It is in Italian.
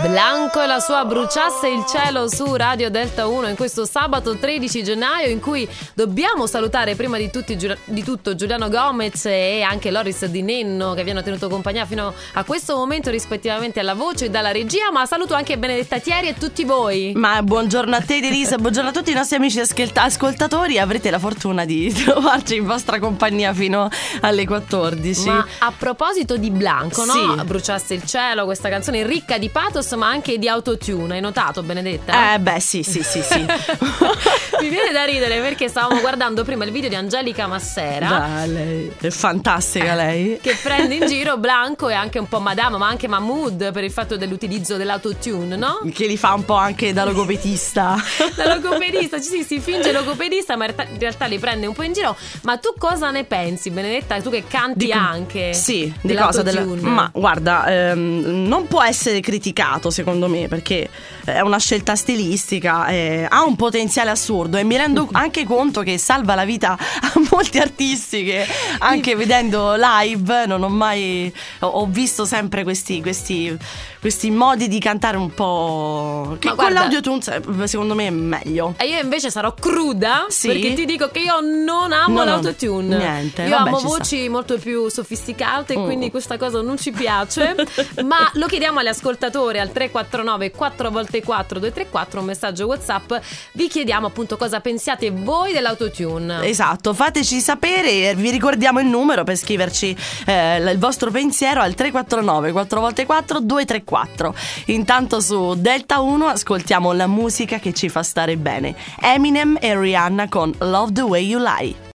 Blanco e la sua bruciasse il cielo su Radio Delta 1 in questo sabato 13 gennaio in cui dobbiamo salutare prima di, tutti, di tutto Giuliano Gomez e anche Loris Di Nenno che vi hanno tenuto compagnia fino a questo momento rispettivamente alla voce e dalla regia ma saluto anche Benedetta Thieri e tutti voi Ma buongiorno a te Denise, buongiorno a tutti i nostri amici ascoltatori avrete la fortuna di trovarci in vostra compagnia fino alle 14 Ma a proposito di Blanco, no? Sì. Bruciasse il cielo, questa canzone ricca di pathos ma anche di autotune. Hai notato, Benedetta? Eh, beh, sì, sì, sì, sì. Da ridere perché stavamo guardando prima il video di Angelica Massera. Da, lei è fantastica lei. Che prende in giro Blanco e anche un po' Madame, ma anche Mahmood per il fatto dell'utilizzo dell'autotune, no? Che li fa un po' anche da logopedista. da logopedista, sì, si finge logopedista, ma in realtà li prende un po' in giro. Ma tu cosa ne pensi, Benedetta? Tu che canti di, anche? Sì, di cosa? Della, ma guarda, ehm, non può essere criticato secondo me perché è una scelta stilistica, eh, ha un potenziale assurdo e mi rendo anche conto che salva la vita a molti artisti che anche vedendo live non ho mai ho visto sempre questi, questi, questi modi di cantare un po' che con l'audiotune secondo me è meglio. E io invece sarò cruda sì? perché ti dico che io non amo no, l'autotune. Niente. Io Vabbè, amo voci sta. molto più sofisticate mm. quindi questa cosa non ci piace, ma lo chiediamo agli ascoltatori al 349 4 x 4 234 un messaggio WhatsApp. Vi chiediamo appunto cosa pensiate voi dell'autotune. Esatto, fateci sapere, vi ricordiamo il numero per scriverci eh, il vostro pensiero al 349 4 x 4 234. Intanto su Delta 1 ascoltiamo la musica che ci fa stare bene. Eminem e Rihanna con Love the Way You Lie.